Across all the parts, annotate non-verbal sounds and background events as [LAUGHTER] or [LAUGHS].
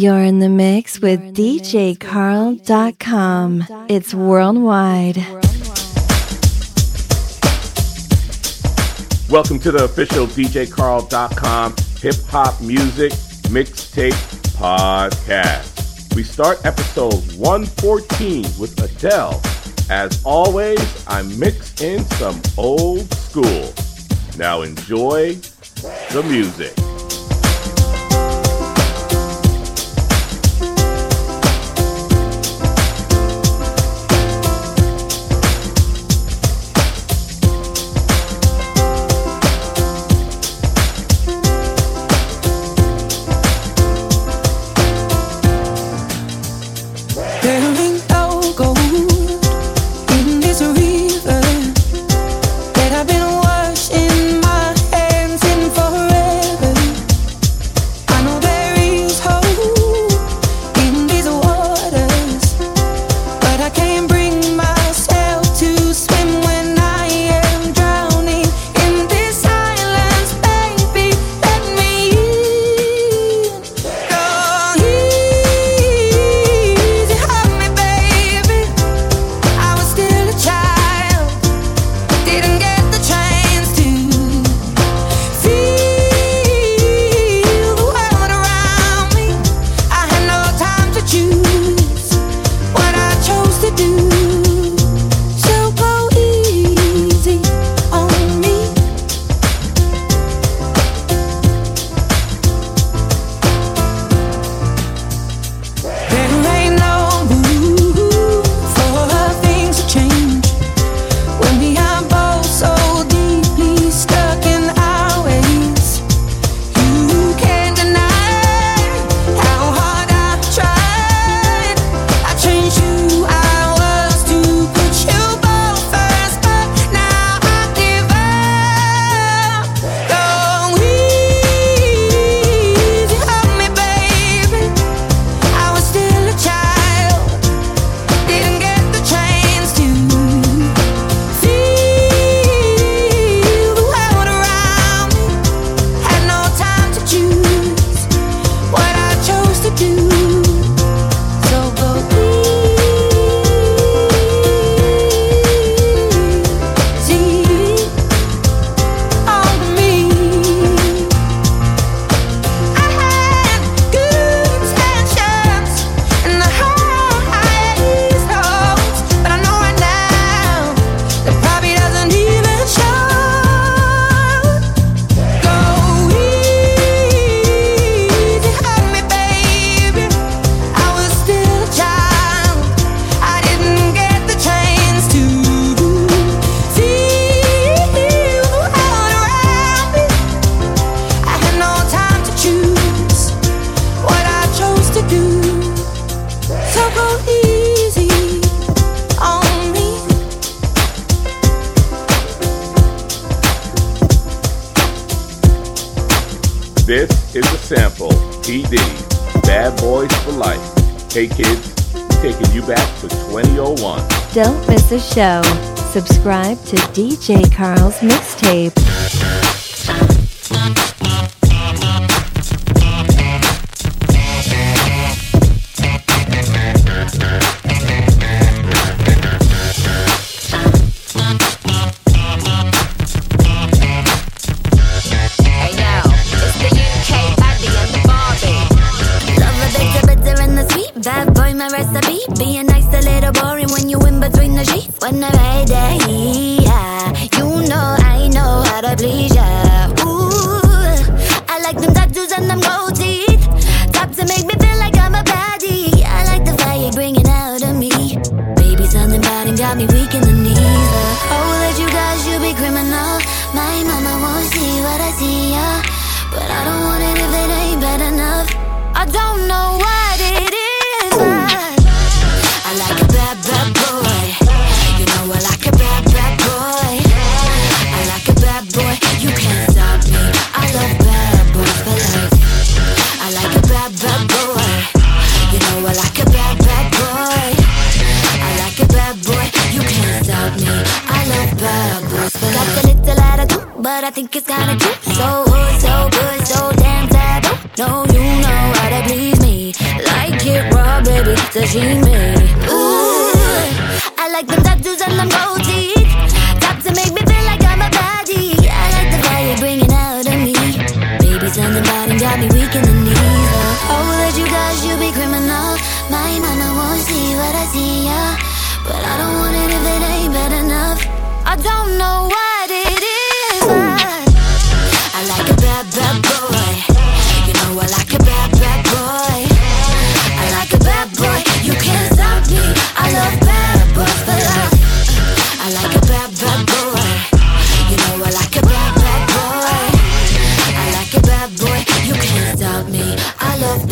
You're in the mix with DJCarl.com. It's worldwide. Welcome to the official DJCarl.com hip hop music mixtape podcast. We start episode 114 with Adele. As always, I mix in some old school. Now enjoy the music.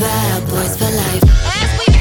bad boys for life. As we.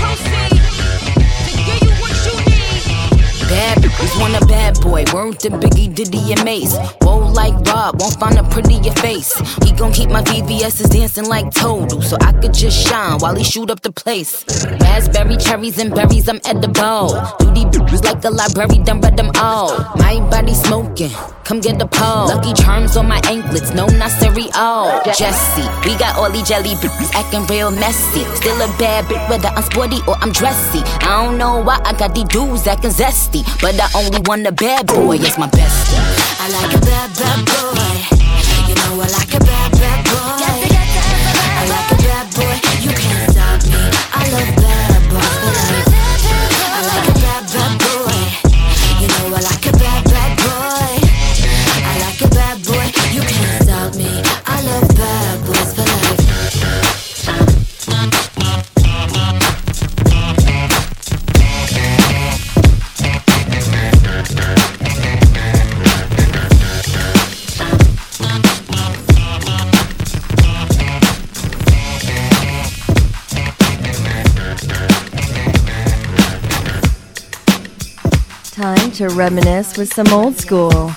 Bad boys want a bad boy. Word to Biggie, Diddy, and Mase. Whoa, like Rob, won't find a prettier face. He gon' keep my VVS's dancing like Total, so I could just shine while he shoot up the place. Raspberry, cherries, and berries, I'm edible. Duty bitches like a library, done read them all. My body smoking come get the pole. Lucky charms on my anklets, no, not cereal. Jesse, we got all these jelly bitches acting real messy. Still a bad bitch, whether I'm sporty or I'm dressy. I don't know why I got these dudes acting zesty, but I only want a bad boy, yes, my best. I like a bad, bad boy. to reminisce with some old school.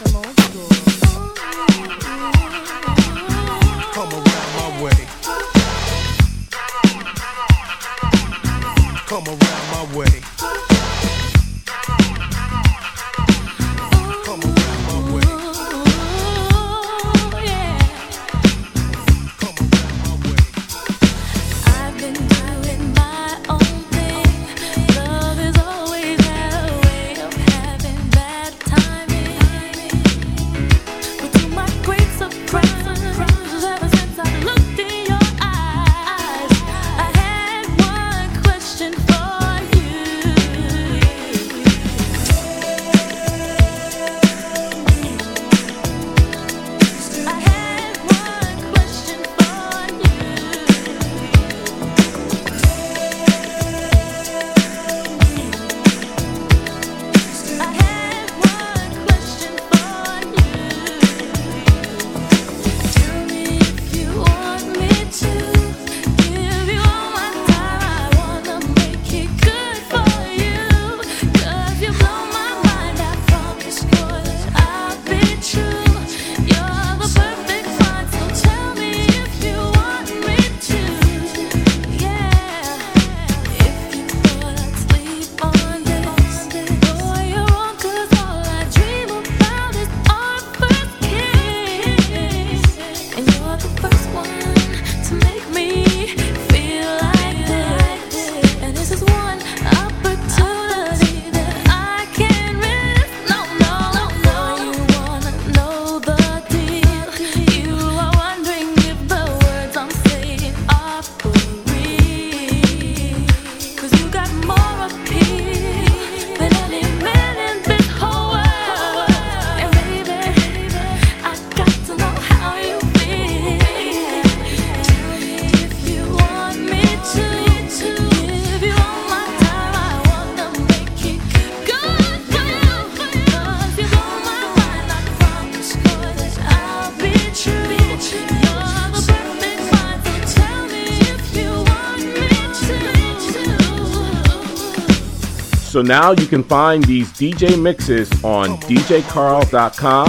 So now you can find these DJ mixes on djcarl.com,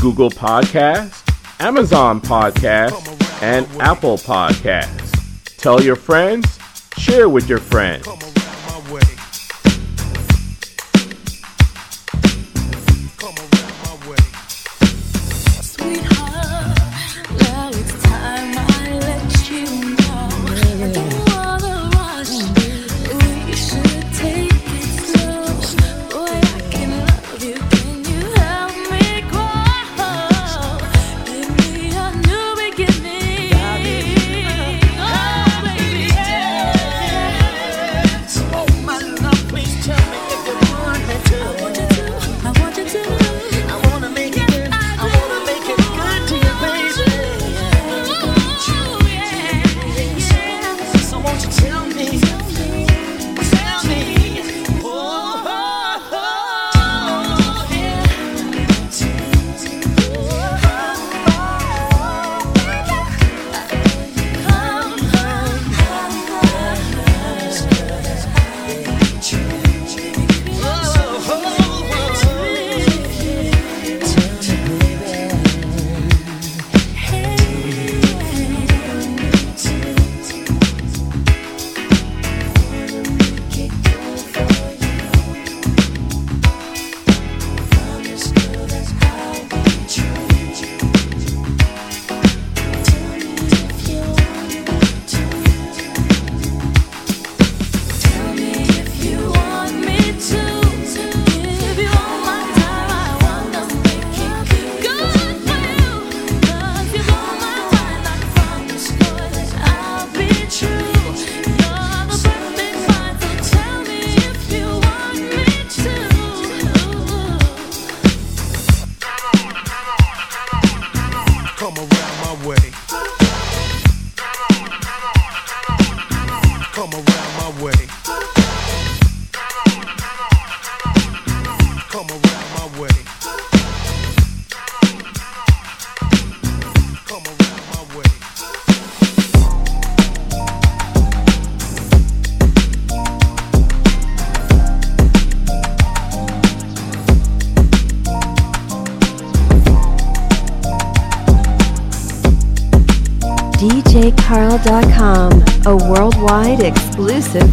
Google Podcasts, Amazon Podcasts, and Apple Podcasts. Tell your friends, share with your friends.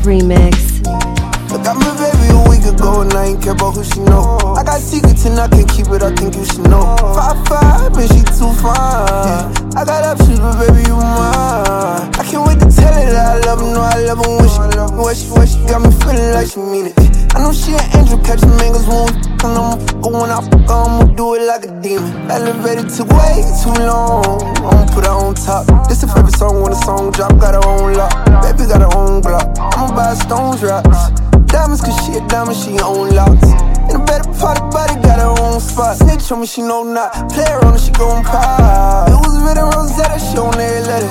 Remix. I got my baby a week ago and I ain't care about who she know. I got secrets and I can't keep it, I think you should know. Five five, and she too fine. I got options, but baby you mine. I can't wait to tell her that I love her, know I love her when she, when she, when she got me feeling like she mean it. I know she an angel, catching mangoes when we fuck her when I fuck her, I'ma do it like a demon. Elevated took way too long, she know not. Play her on it, she gon' pop. It was written Rosetta, she on every letter.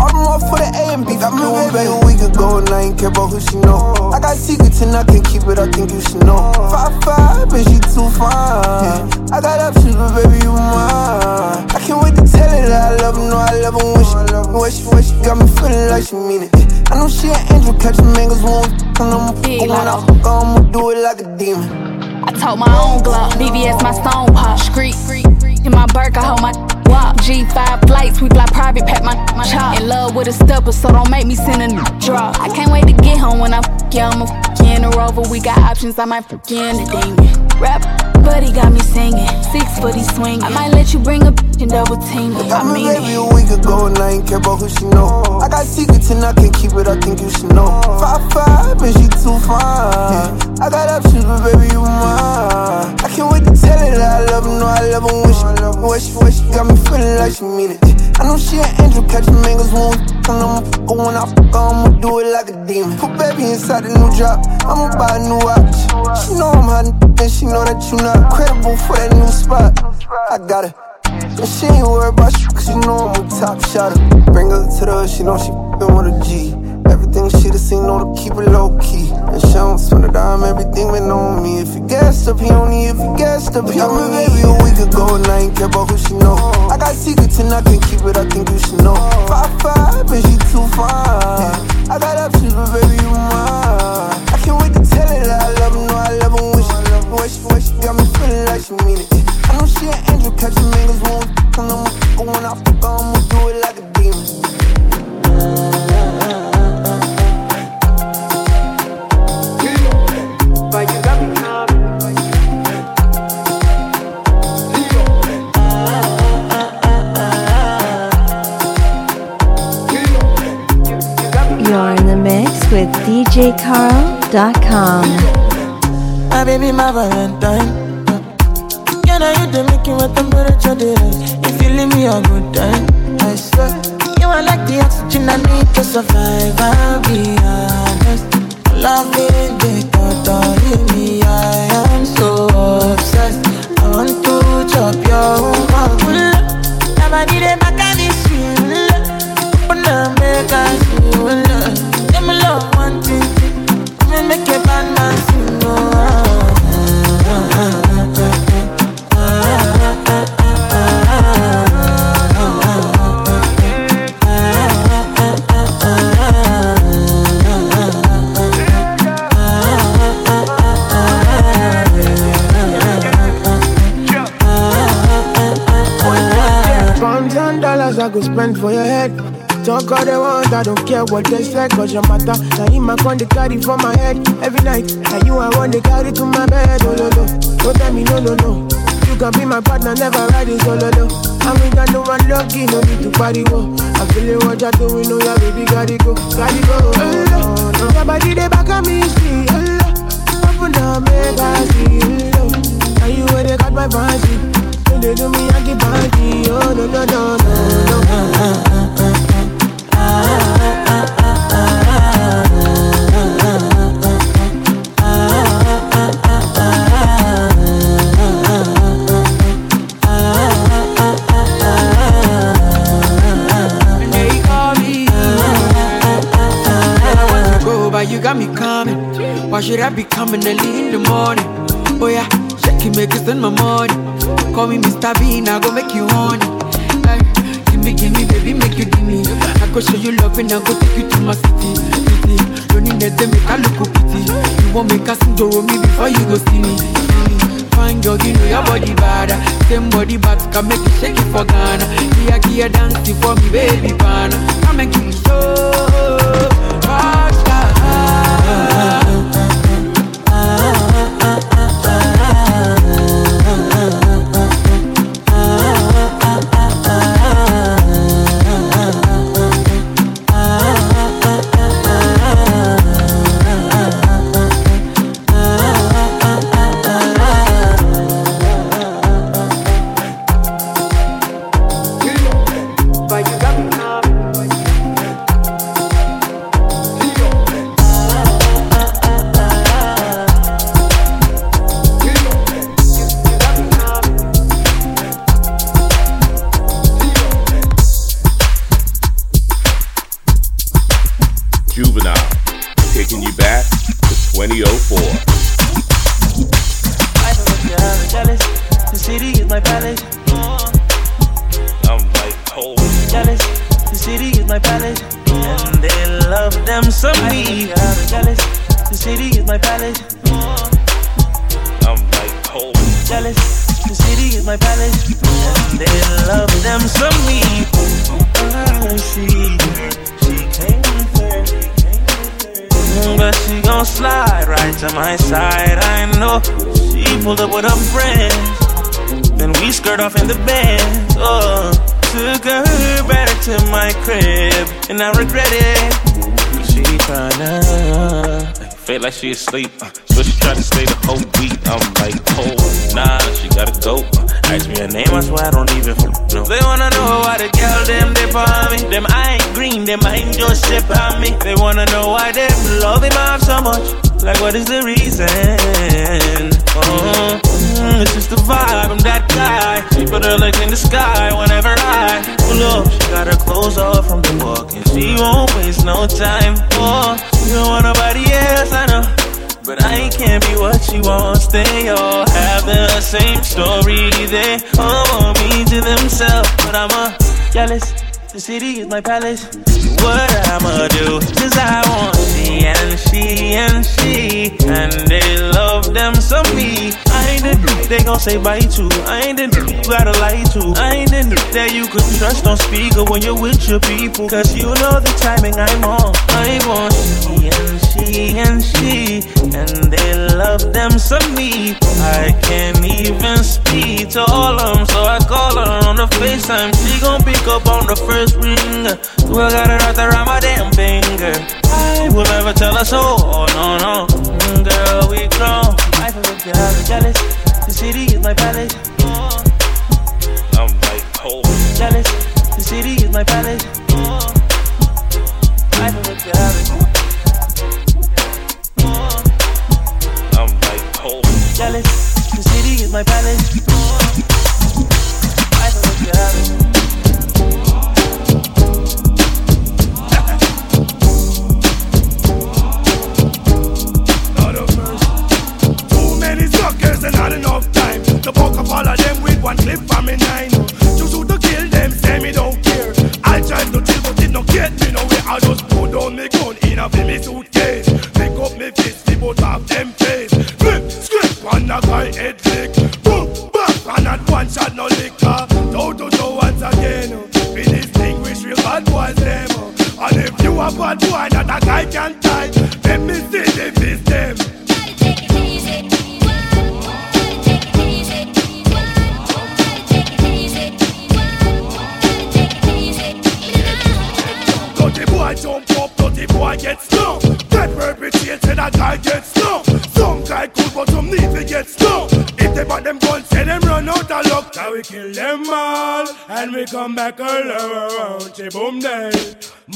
All them off for the A and B. Got me baby a week ago and I ain't care about who she know. I got secrets and I can't keep it, I think you should know. Five five, and she too fine. I got options, but baby you mine. I can't wait to tell her that I love her, know I love her when she, when she, when she got me feeling like she mean it. I know she an angel, catching mangoes when we f***ing, I'ma fuck her Big when I Lotto. fuck her, I'ma do it like a demon. Told my own Glock, BBS my stone pop, street. In my Burke, I hold my walk. G5 flights, we fly private, pack my, my chop. In love with a stepper, so don't make me send a drop. I can't wait to get home when I f you, I'ma f in a rover. We got options, I might f you in a demon. Rap, but he got me singing. Six foot, he swinging. I might let you bring a bitch and double team it. I mean baby it. a week ago and I ain't care about who she know. I got secrets and I can't keep it, I think you should know. Five five, and she too fine. I got options, but baby you mine. I can't wait to tell her that I love her, know I love her when she, when she, when she got me feeling like she mean it. I know she an angel, catching mangoes when we I'ma fuck her when I fuck I'ma do it like a demon. Put baby inside the new drop, I'ma buy a new watch. She know I'm hot and she know that you not credible for that new spot. I got it. And she ain't worried about you, cause you know I'm a top shotter. Bring her to the she know she fing with a G. Everything she done seen, know to keep it low key. And she don't spend a dime, everything been on me. If you gassed up, he only if you gassed up. He me baby a week ago, and I ain't care about who she know. I got secrets and I can't keep it, I think you should know. Five five, and she too fine. I got options, but baby, you mine. I can't wait to tell her that I love her, know I love her when she, when she, when she got me feeling like she mean it. I know she an angel, catching mangoes we f***ing, I'ma fuck her when I fuck I'ma do it like a demon. With DJCarl.com. My baby, my Valentine. Can I you the making what temperature? If you leave me a good time, I swear. You are like the oxygen I need to survive. I'll be honest. Loving the thought of They say, cause your matter. Now him I con the carry for my head every for me, baby she asleep, uh, so she tried to stay the whole week. I'm like, oh nah, she gotta go. Uh, ask me her name, I swear I don't even know. They wanna know why the girl them they for me. Them I ain't green, them I ain't just ship on me. They wanna know why them love him off so much. Like what is the reason? Oh, mm, it's just the vibe. I'm that guy. She put her legs in the sky whenever I pull up. She got her clothes off from the walk, and she won't waste no time. Oh, you don't want nobody else, I know. But I can't be what she wants. They all have the same story. They all want me to themselves, but I'm a jealous. The city is my palace. What I'ma do? Cause I want she and she and she. And they love them some me. I ain't the they gon' say bye to. I ain't the you gotta lie to. I ain't the that you can trust on speaker when you're with your people. Cause you know the timing I'm on. I want she and she and she. And they love them some me. I can't even speak to all of them. So I call her on the FaceTime. She gon' pick up on the first ring. Well, I got it right around my damn finger. I will never tell her so. Oh, no, no. Mm, Girl, we grown. I feel like you're jealous. The city is my palace. I'm like cold. Jealous. The city is my palace. I feel like you're I'm like cold. Jealous. The city is my palace. I feel like you're Too many suckers and not enough time to poke up all of them with one clip from me nine. To shoot to kill them, say me don't care. I try to chill, but it don't get me nowhere. I just put down me gun in a me suitcase. Pick up me fist, the both of them a guy head flick. Boom, back, and at one shot no liquor. Toe to toe once again. We distinguish real bad boys them. And if you a bad boy that a guy can tie, let me we kill them all, and we come back all around. Che boom day,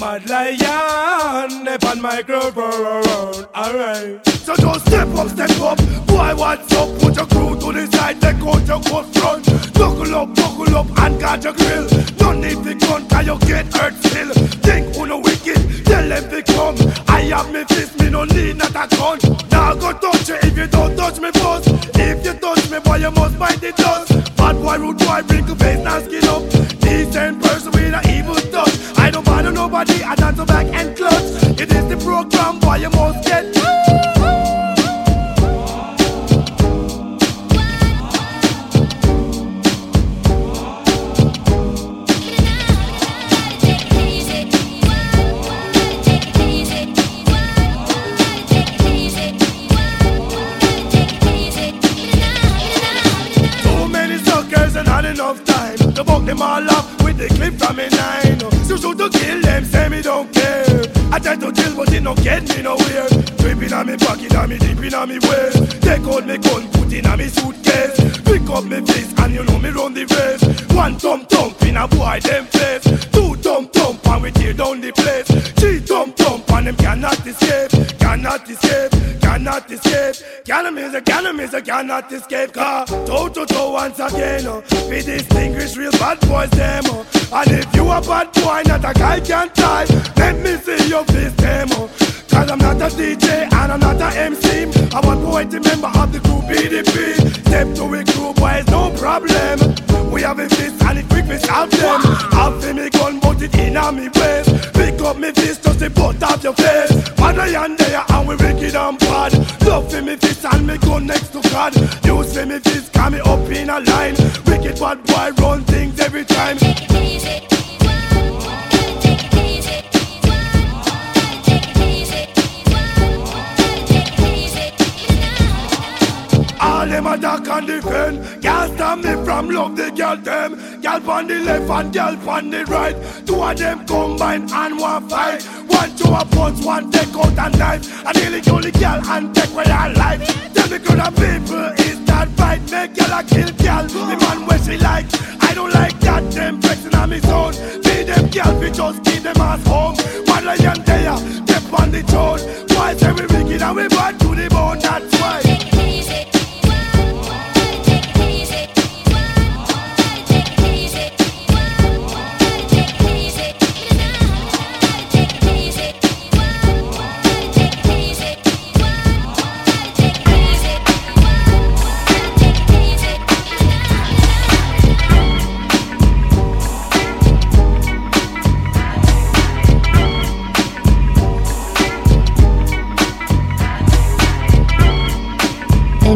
mad lion, they on microphone. Around. Alright, so just step up, step up. Boy, what's up? Put your crew to the side, take out your coat front. Buckle up, buckle up, and guard your grill. No need to gun, cause you get hurt still. Think who no wicked, Tell them to come. I have me fist, me no need not a gun. Now go touch you if you don't touch me first. If you touch me, boy, you must bite the dust. Bad boy, rude boy, wrinkle face, now skin up. Decent person with an evil touch. I don't bother nobody, I dance to back and clutch. It is the program, boy, you must get. Too enough time to buck them all up with the clip from me nine. So shoot to kill them, say me don't care. I try to chill, but it don't get me nowhere. Dripping on me pocket, and me deep on me waist. Take out me gun, put in on me suitcase. Pick up me fist, and you know me run the race. One thump thump in a boy them face. Thump thump, and we tear down the place. Three thump thump, and them cannot escape, cannot escape, cannot escape. Cannon is a cannon is cannot escape. Car toe to toe once again. Uh, we distinguish real bad boys them. Uh, and if you a bad boy, not a guy can tie. Let me see your fist demo. Cause I'm not a DJ and I'm not a MC. I'm a poet, member of the crew BDP. Step to a crew, boys, no problem. We have a fist and it quick fist out them. Have me waist. Pick up me fist, just the butt off your face. Man, I am there and we wicked and bad. Love for me fist and me gun next to God. Use for me fist, come me up in a line. Wicked bad boy, run things every time. All them attack and defend Me from love the girl them. Girl on the left and girl on the right. Two of them combine and one fight. One to a punch, one take out a knife. And nearly kill the girl and take away her life. Tell me of people is that fight Make girl a kill girl. The man where she like. I don't like that them flexing on me zone. Be them girl we just keep them ass home. One lion there, step on the throne. Why say we wicked and we bad to the bone That's why. An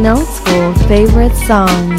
old school favorite song.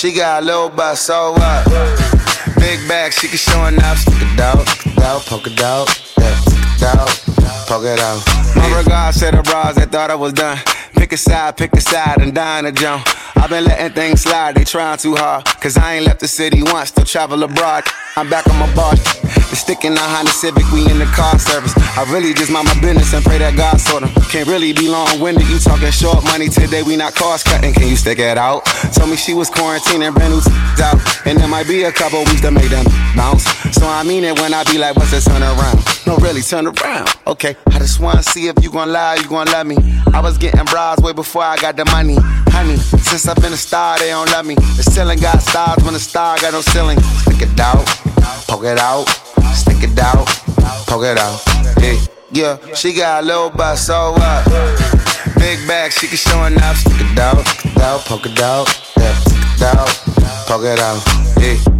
She got a little butt, so what? Big bag, she can showing up. Stick it out, stick it out, poke it out, yeah, stick it out, poke it out. My regards to the bras that thought I was done. Pick a side, pick a side, and dine a jump. I've been letting things slide, they trying too hard. Cause I ain't left the city once, still travel abroad. I'm back on my bar. The stick in the Honda Civic, we in the car service. I really just mind my business and pray that God sort 'em. Can't really be long winded, you talking short money today, we not cost cutting. Can you stick it out? Told me she was quarantining, brand new out. And there might be a couple weeks to make them bounce. So I mean it when I be like, what's the turn around? No, really, turn around. Okay, I just wanna see if you gon' lie, you gon' love me. I was getting bras way before I got the money. Honey, since I've been a star, they don't love me. The ceiling got stars when the star got no ceiling. Stick it out, poke it out, stick it out, poke it out. Yeah, yeah, she got a little butt, so what? Big bag, she can showing up. Stick it out, stick it out, poke it out, yeah, stick it out, poke it out. Yeah.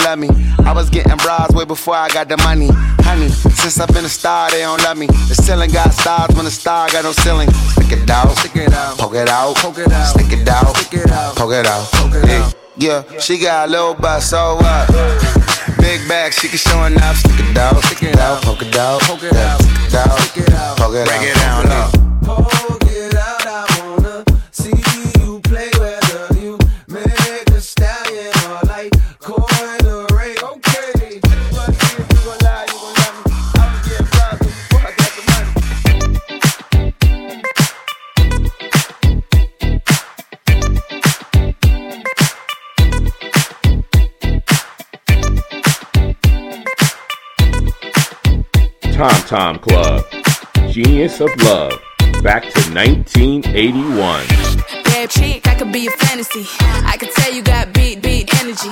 love me. I was getting bras way before I got the money. Honey, since I've been a star, they don't love me. The ceiling got stars when the star got no ceiling. Stick it out, stick it out, poke it out, poke it out, stick it out, stick it out, poke it out. poke it yeah. out. Yeah, she got a little butt, so what? Big bag, she can showing up. Stick it out, stick it out, poke it out, Poke it out, stick it out, stick it out, poke it break it down, poke Tom Club. Genius of Love. Back to 1981. Bad chick, I could be a fantasy. I could tell you got big, big energy.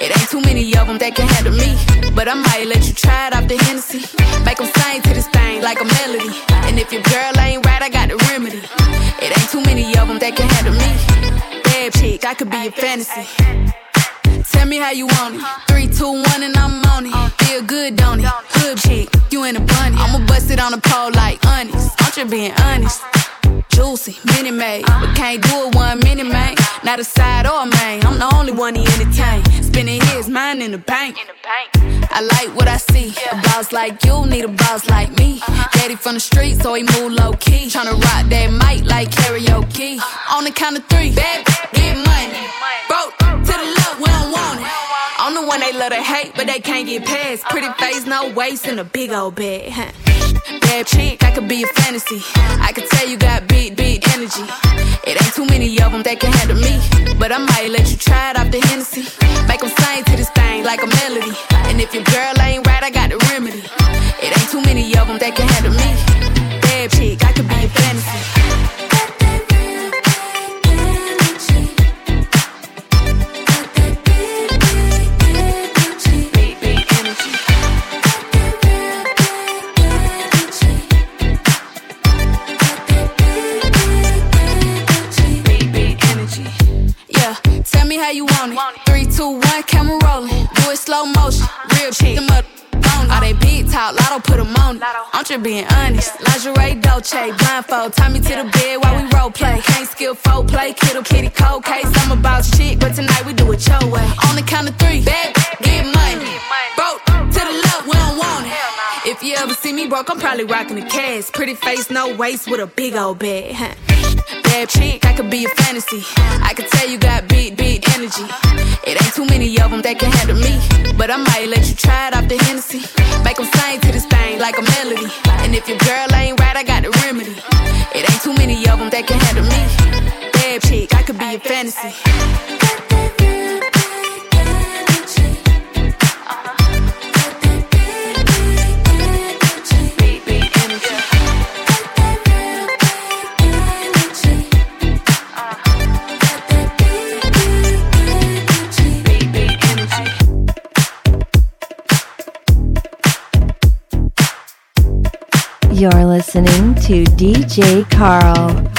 It ain't too many of them that can handle me. But I might let you try it off the Hennessy. Make them sing to this thing like a melody. And if your girl ain't right, I got the remedy. It ain't too many of them that can handle me. Bad chick, I could be a fantasy. Tell me how you want it. Three, two, one, and I'm on it. Feel good, don't it? Hood chick, you in a bunny. I'ma bust it on the pole like honest. I'm just being honest. Juicy, mini made, but can't do it one mini man. Not a side or a main. I'm the only one he entertain. Spending his mind in the bank. I like what I see. A boss like you need a boss like me. Uh-huh. Daddy from the street, so he move low key. Tryna rock that mic like karaoke. Uh-huh. On the count of three, bad, get money. Broke to the left, we don't want it. I'm the one they love to hate, but they can't get past. Pretty uh-huh. face, no waist, and a big old bag. Bad chick, I could be a fantasy. I could tell you got big, big energy. It ain't too many of them that can handle me. But I might let you try it off the Hennessy. Make them sing to this thing like a melody. And if your girl ain't right, I got the remedy. It ain't too many of them that can handle me. Bad chick, I could be a fantasy. How you want it. Three, two, one, camera rolling. Do it slow motion. Real shit. Them up. All they big talk, lotto put 'em on it. I'm just being honest. Lingerie, Dolce, blindfold. Tie me to the bed while we role play. Can't skill folk play, kiddo, kitty, cold case. I'm about shit, but tonight we do it your way. On the count of three, bad, get money. Broke to the left, we don't want it. If you ever see me broke, I'm probably rocking a cast. Pretty face, no waist, with a big old bag. huh. Bad chick, I could be a fantasy. I could tell you got big, big energy. It ain't too many of them that can handle me. But I might let you try it off the Hennessy. Make them sing to this thing like a melody. And if your girl ain't right, I got the remedy. It ain't too many of them that can handle me. Bad chick, I could be a fantasy. You're listening to DJ Carl.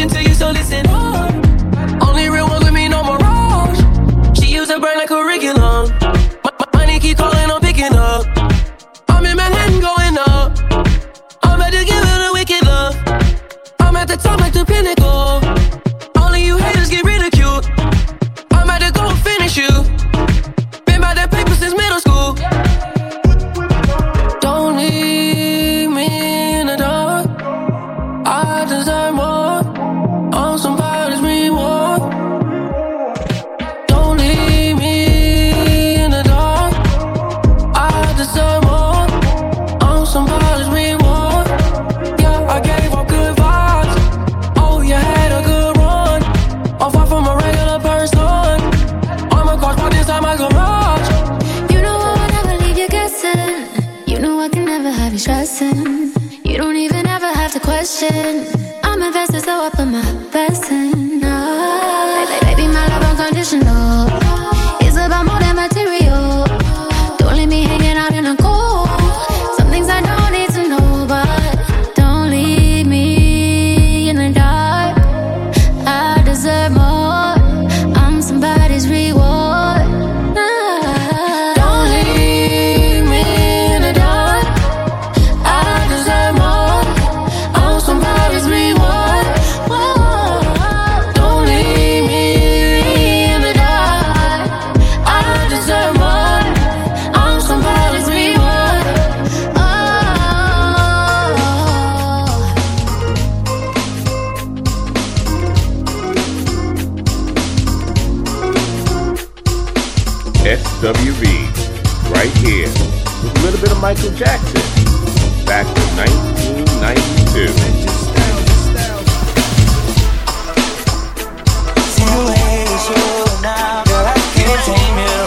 I'm to you, so listen Jackson, back to 1992. situation now. Girl, I can't you.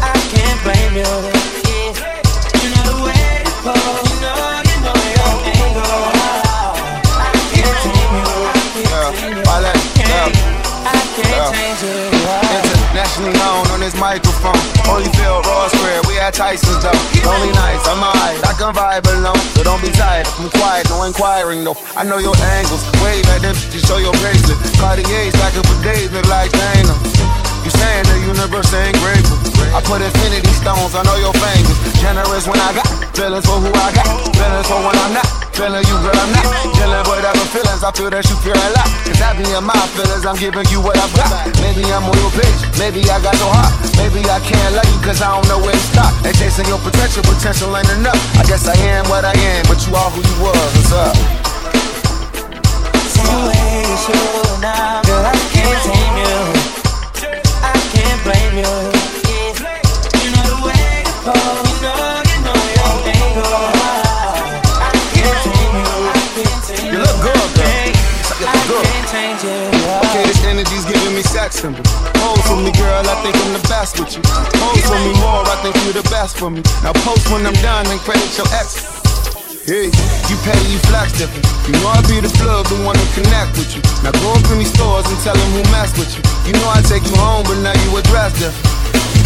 I can't blame. You microphone. Holyfield, Raw Square, we at Tyson's though. Lonely nights, I'm alright. I can vibe alone, so don't be tired. I'm quiet, no inquiring though. I know your angles. Wave at them, you show your bracelet. Cartier's back up for days, look like Dana. You saying the universe ain't grateful. I put infinity stones on all your fingers. Generous when I got feelings for who I got. Feelings for when I'm not. Feeling you, girl, I'm not. Dealing with other feelings, I feel that you feel a lot. Cause I be in my feelings, I'm giving you what I've got. Maybe I'm on your page, maybe I got no heart. Maybe I can't love you cause I don't know where to stop. And chasing your potential, potential ain't enough. I guess I am what I am, but you are who you was. What's up? Situation now. Girl, I can't tame you. Blame you. You know the way to pose. You know, you know your angle. I can't tame you. I can't tame You look good. You look good. can't change it. Okay, this energy's giving me sex symbols. Pose for me, girl, I think I'm the best with you. Pose for me more, I think you're the best for me. Now post when I'm done and credit your ex. Hey, you pay, you flex different. You know I be the plug, the one to connect with you. Now go up in these stores and tell them who mess with you. You know I take you home, but now you address different.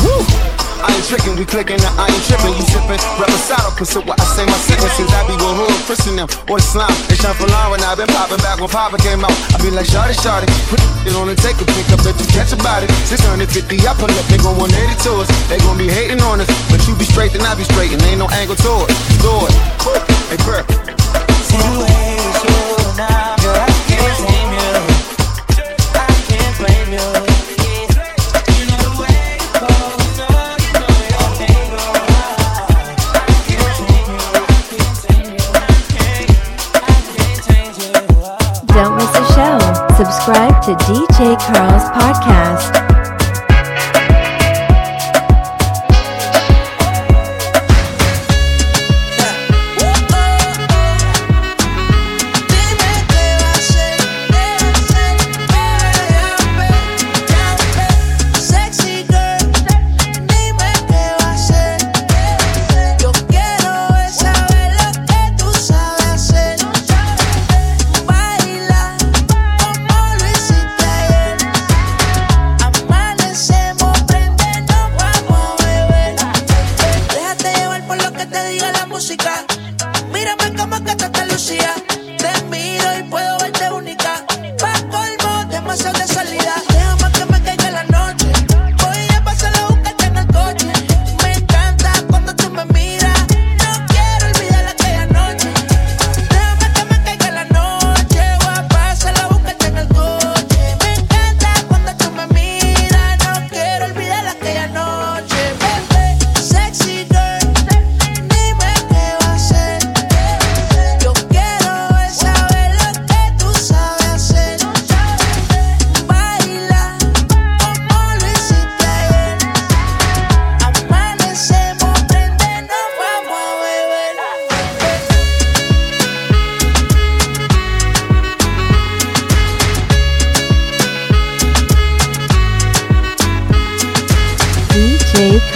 Woo! I ain't tricking, we clicking, I ain't tripping. You sipping, reposado, pussy, what I say my sentences. I be with hood, Christian them, or the slime. They shine for line when I been popping back when Papa came out. I be like, shawty, shawty, put it on and take a pick up if you catch a body. 650, I pull up, they gon' 180 to us. They gon' be hating on us, but you be straight, then I be straight, and ain't no angle to it. Do it. Hey, Perk.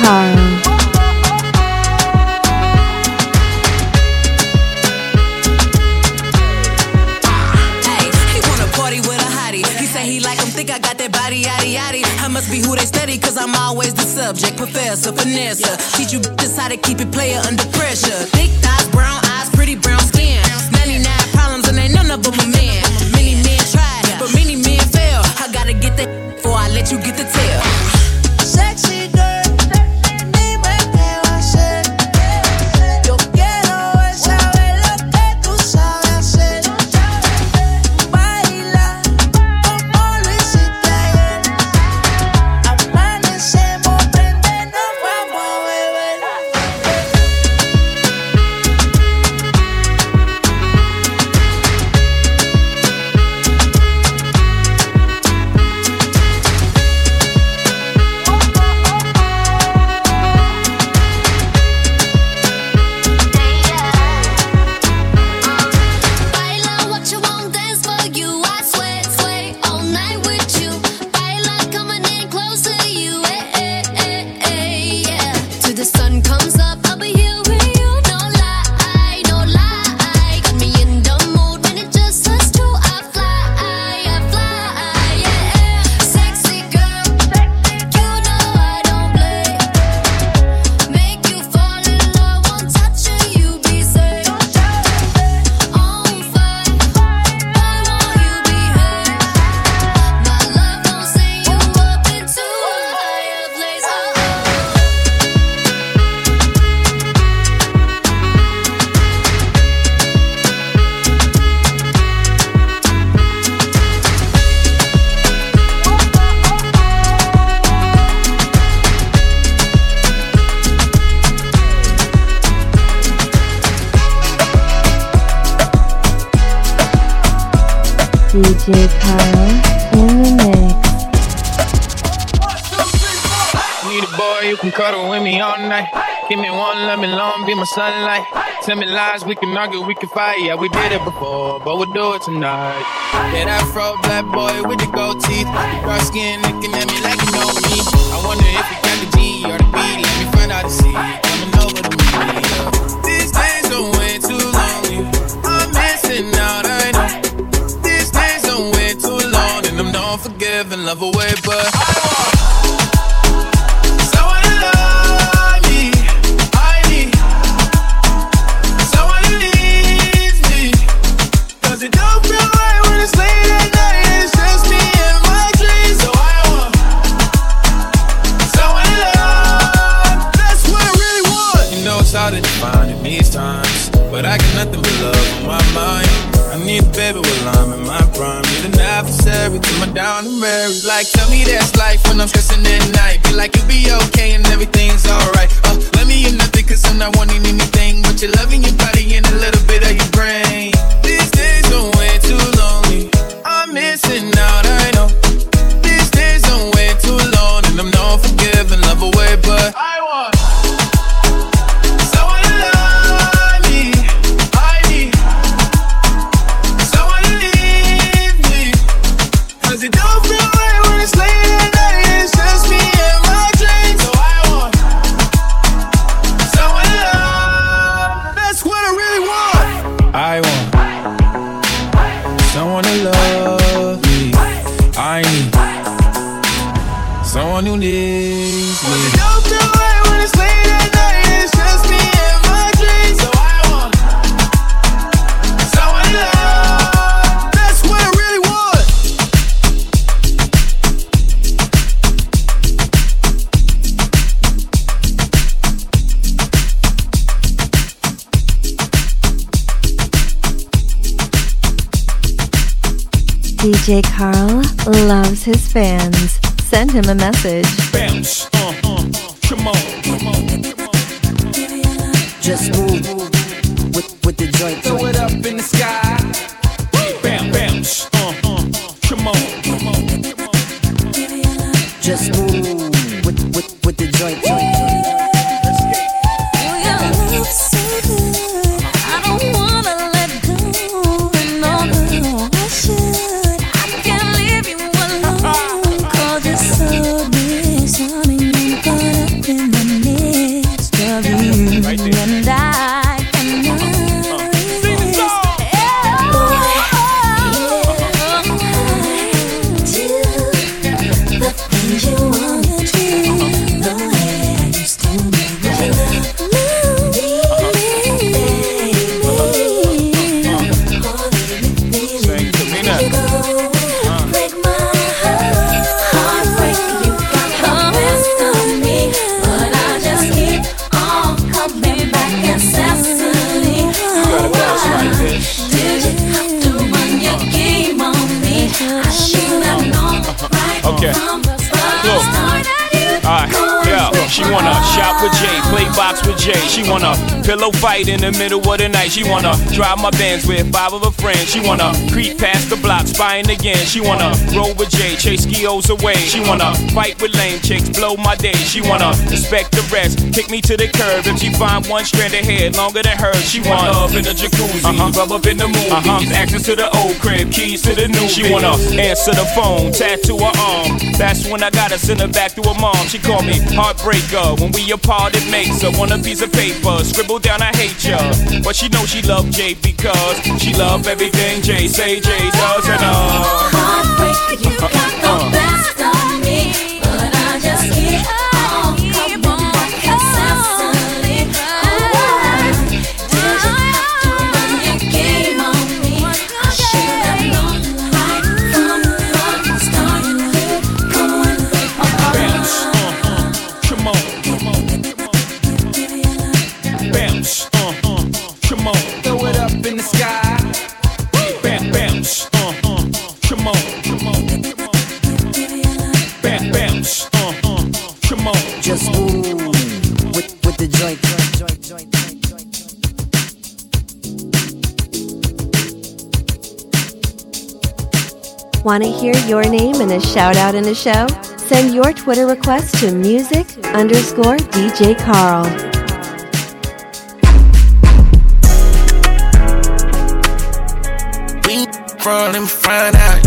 home. I got that body. I must be who they study, cause I'm always the subject. Professor, finesse, teach you just how to keep it player under pressure. cuddle with me all night. Give me one, let me long, be my sunlight. Tell me lies, we can argue, we can fight. Yeah, we did it before, but we'll do it tonight. Yeah, that fro black boy with the gold teeth. Dark skin looking at me like you know me. I wonder if you got the G or the B. Let me find out the see. Coming over to me. Yeah. These days are way too long. I'm missing out, I know. These days are way too long, and I'm not forgiving love away, but. DJ Carl loves his fans. Send him a message. With Jay, play box with Jay. She wanna pillow fight in the middle of the night. She wanna drive my Benz with five of her friends. She wanna creep past the block, spying again. She wanna roll with Jay, chase skios away. She wanna fight with lame chicks, blow my day. She wanna respect the rest, kick me to the curb. If she find one strand of hair longer than hers, she wanna love in the jacuzzi, uh-huh. rub up in the movies, uh-huh. access to the old crib, keys to the new. She wanna answer the phone, tattoo her arm. That's when I gotta send her back to her mom. She call me heartbreaker. When we apart, it makes her want a piece of paper. Scribble down, I hate ya. But she know she love Jay because she love everything Jay say Jay does and uh. uh, with, with the joint. Want to hear your name in a shout out in the show? Send your Twitter request to music underscore DJ Carl. We from them find out.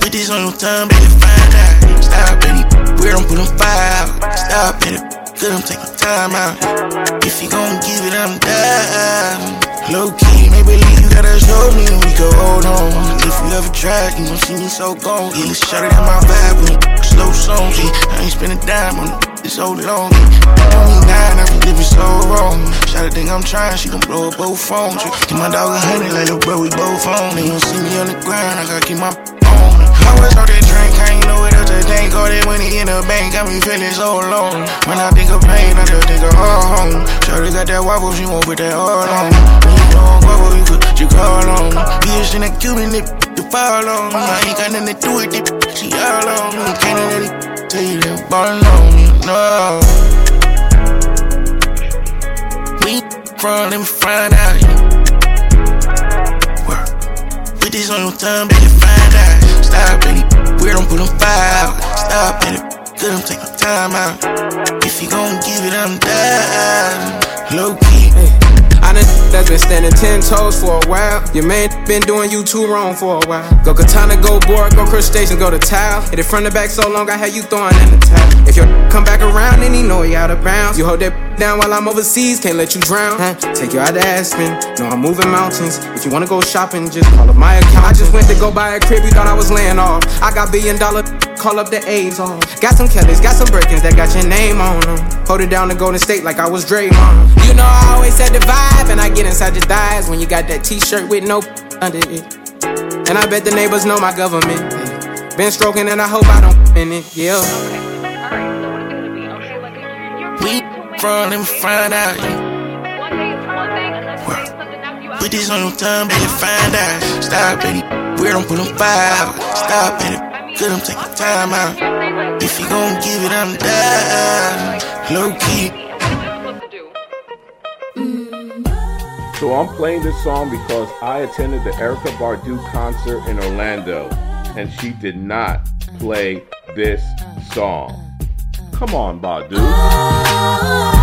Put this on your tongue, baby, Weird, I'm putting out. Stop it. Good, I'm taking time out. If you gon' give it, I'm down. Low key, maybe you gotta show me we can hold on. If you ever tried, you gon' see me so gone. Yeah, shut it in my vibe with a slow songs. Yeah, I ain't spend a dime on it. It's so long. Only nine, I been living so wrong. Shot think I'm trying, she gon' blow up both phones. Give my dog a hundred, like little bro, we both on. They gon' see me on the ground, I gotta keep my on. I was out that drink, I ain't know what else to think. All that money in the bank got me feeling so alone. When I think of pain, I just think of home. Shorty got that wobble, she won't put that all on. When you don't wobble, you could, you call on. Bitch in that Cuban, it you fall on. I ain't got nothing to do with it, she all on me. Can't let it tell you that ball on me, no. We from them find out. Work. Put this on your tongue, baby, find out. Stop it. Weird, I'm putting fire out. Stop it. Good, I'm taking time out. If you gon' give it, I'm down. Low key. I done that's been standing ten toes for a while. Your man been doing you too wrong for a while. Go katana, go board, go crustacean, go to towel. Hit it from the back so long, I had you throwing in the towel. If your come back around, then he know he out of bounds. You hold that down while I'm overseas, can't let you drown. Huh? Take you out to Aspen, know I'm moving mountains. If you wanna go shopping, just call up my account. I just went to go buy a crib, you thought I was laying off. I got billion dollar, call up the A's on. Got some Kellys, got some Birkins that got your name on them. Hold it down to Golden State like I was Draymond. You know I always said the vibe, and I get inside your thighs when you got that t-shirt with no [LAUGHS] under it. And I bet the neighbors know my government. Been stroking and I hope I don't [LAUGHS] in it, yeah. From them find out. Work. Put this on your tongue, baby, find out. Stop it. Weird, I'm putting out. Stop it. Good, I'm taking time out. If you gon' give it, I'm down. Low key. So I'm playing this song because I attended the Erykah Badu concert in Orlando, and she did not play this song. Come on, Badu. Oh,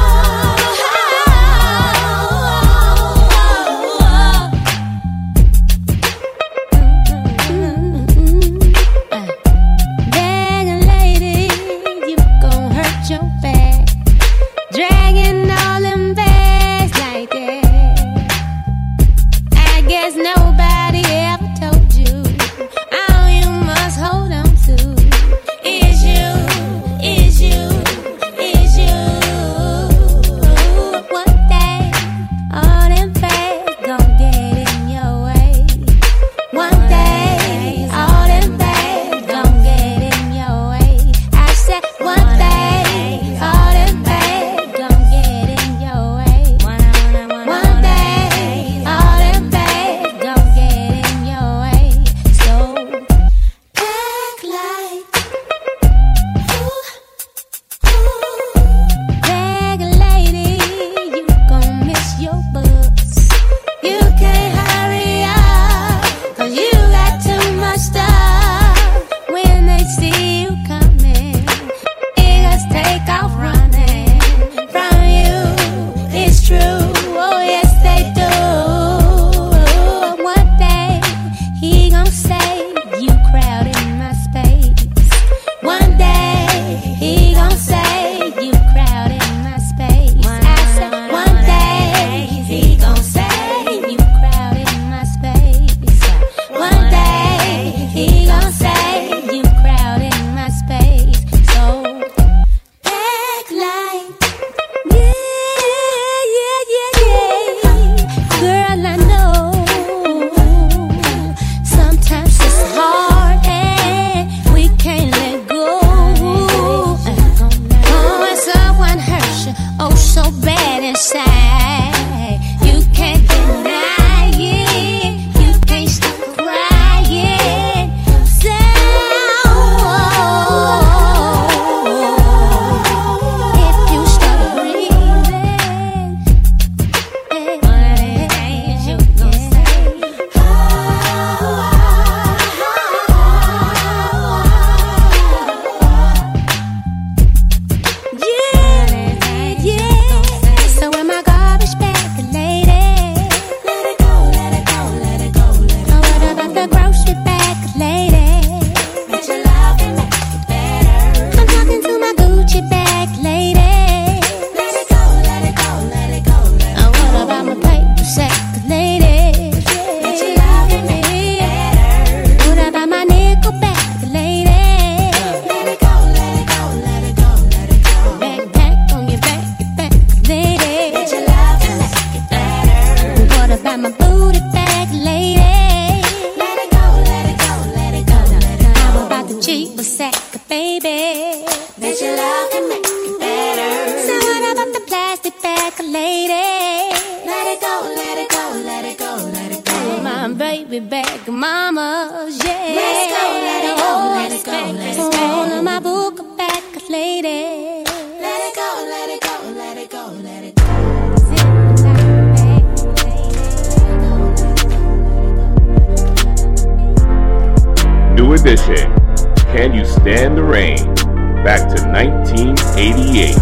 edition. Can you stand the rain? Back to 1988.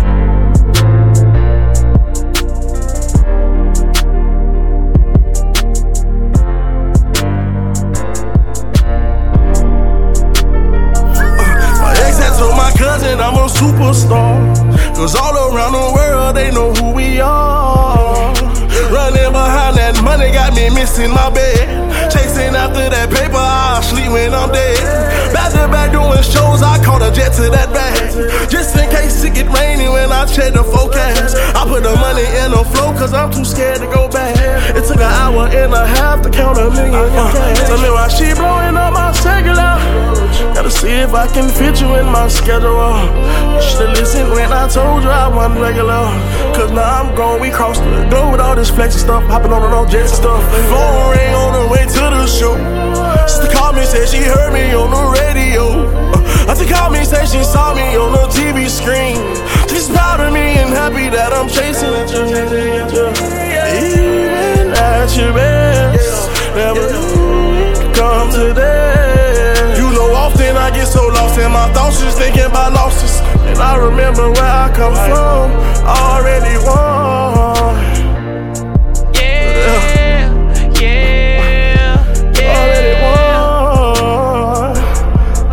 My ex had told my cousin I'm a superstar. Cause all around the world they know who we are. Running behind that money got me missing my bed. Chasing after that paper, I'll sleep when I'm dead. Back to back doing shows, I caught a jet to that bag. Just in case it get rainy when I check the forecast. I put the money in the flow cause I'm too scared to go back. It took an hour and a half to count a million cash. Tell me why she blowing up my cellular. Gotta see if I can fit you in my schedule. You should've listened when I told you I wasn't regular. Cause now I'm gone, we crossed the globe with all this flexing stuff. Hopping on the jets and stuff. Phone ring on the way to the show. Sister called me, said she heard me on the radio. Uh, Auntie called me, said she saw me on the TV screen. She's proud of me and happy that I'm chasing at. Even at your best, never come to that. You know, often I get so lost in my thoughts, just thinking about losses. I remember where I come from, already won. Yeah, yeah, Already won.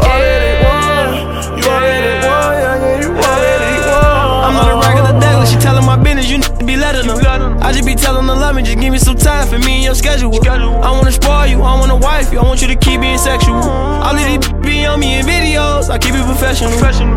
Already won. You already won, yeah, yeah, you already won. I'm on a regular daily, she telling my business, you need to be letting her. I just be telling her love me, just give me some time for me and your schedule. I wanna spoil you, I wanna wife you, I want you to keep being sexual. Uh-huh. All of these be on me in I keep it professional.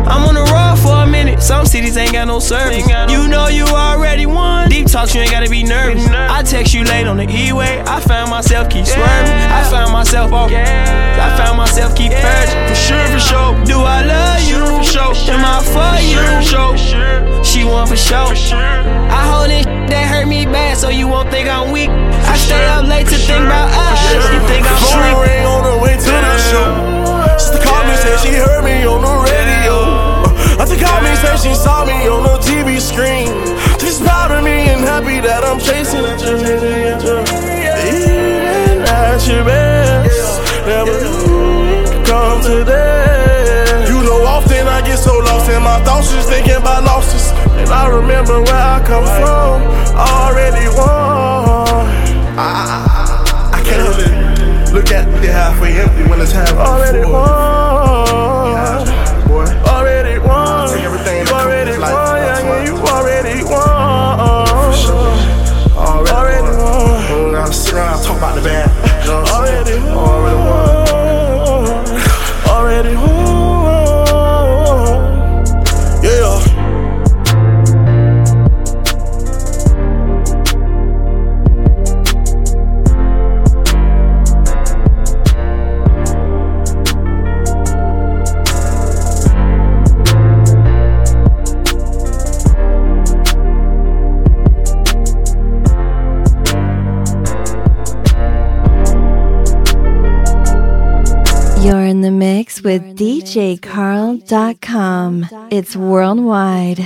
I'm on the road for a minute, some cities ain't got no service. You know you already won. Deep talks, you ain't gotta be nervous. I text you late on the E-way, I found myself keep swerving. I found myself off. I found myself keep purging. For sure, for sure. Do I love you? For sure. Am I for you? For sure. She want for sure. I hold in that hurt me bad, so you won't think I'm weak. I stay up late to think about us. You think I'm sleep? ring on the way to the show. Called me, said she heard me on the radio. Uh, Auntie called me, said she saw me on the TV screen. She's proud of me and happy that I'm chasing at you. Even at your best, never come to that. You know, often I get so lost in my thoughts, just thinking about losses. And I remember where I come from, already won. I, I, I can't look at the halfway empty when it's half already won. With DJCarl.com. It's worldwide.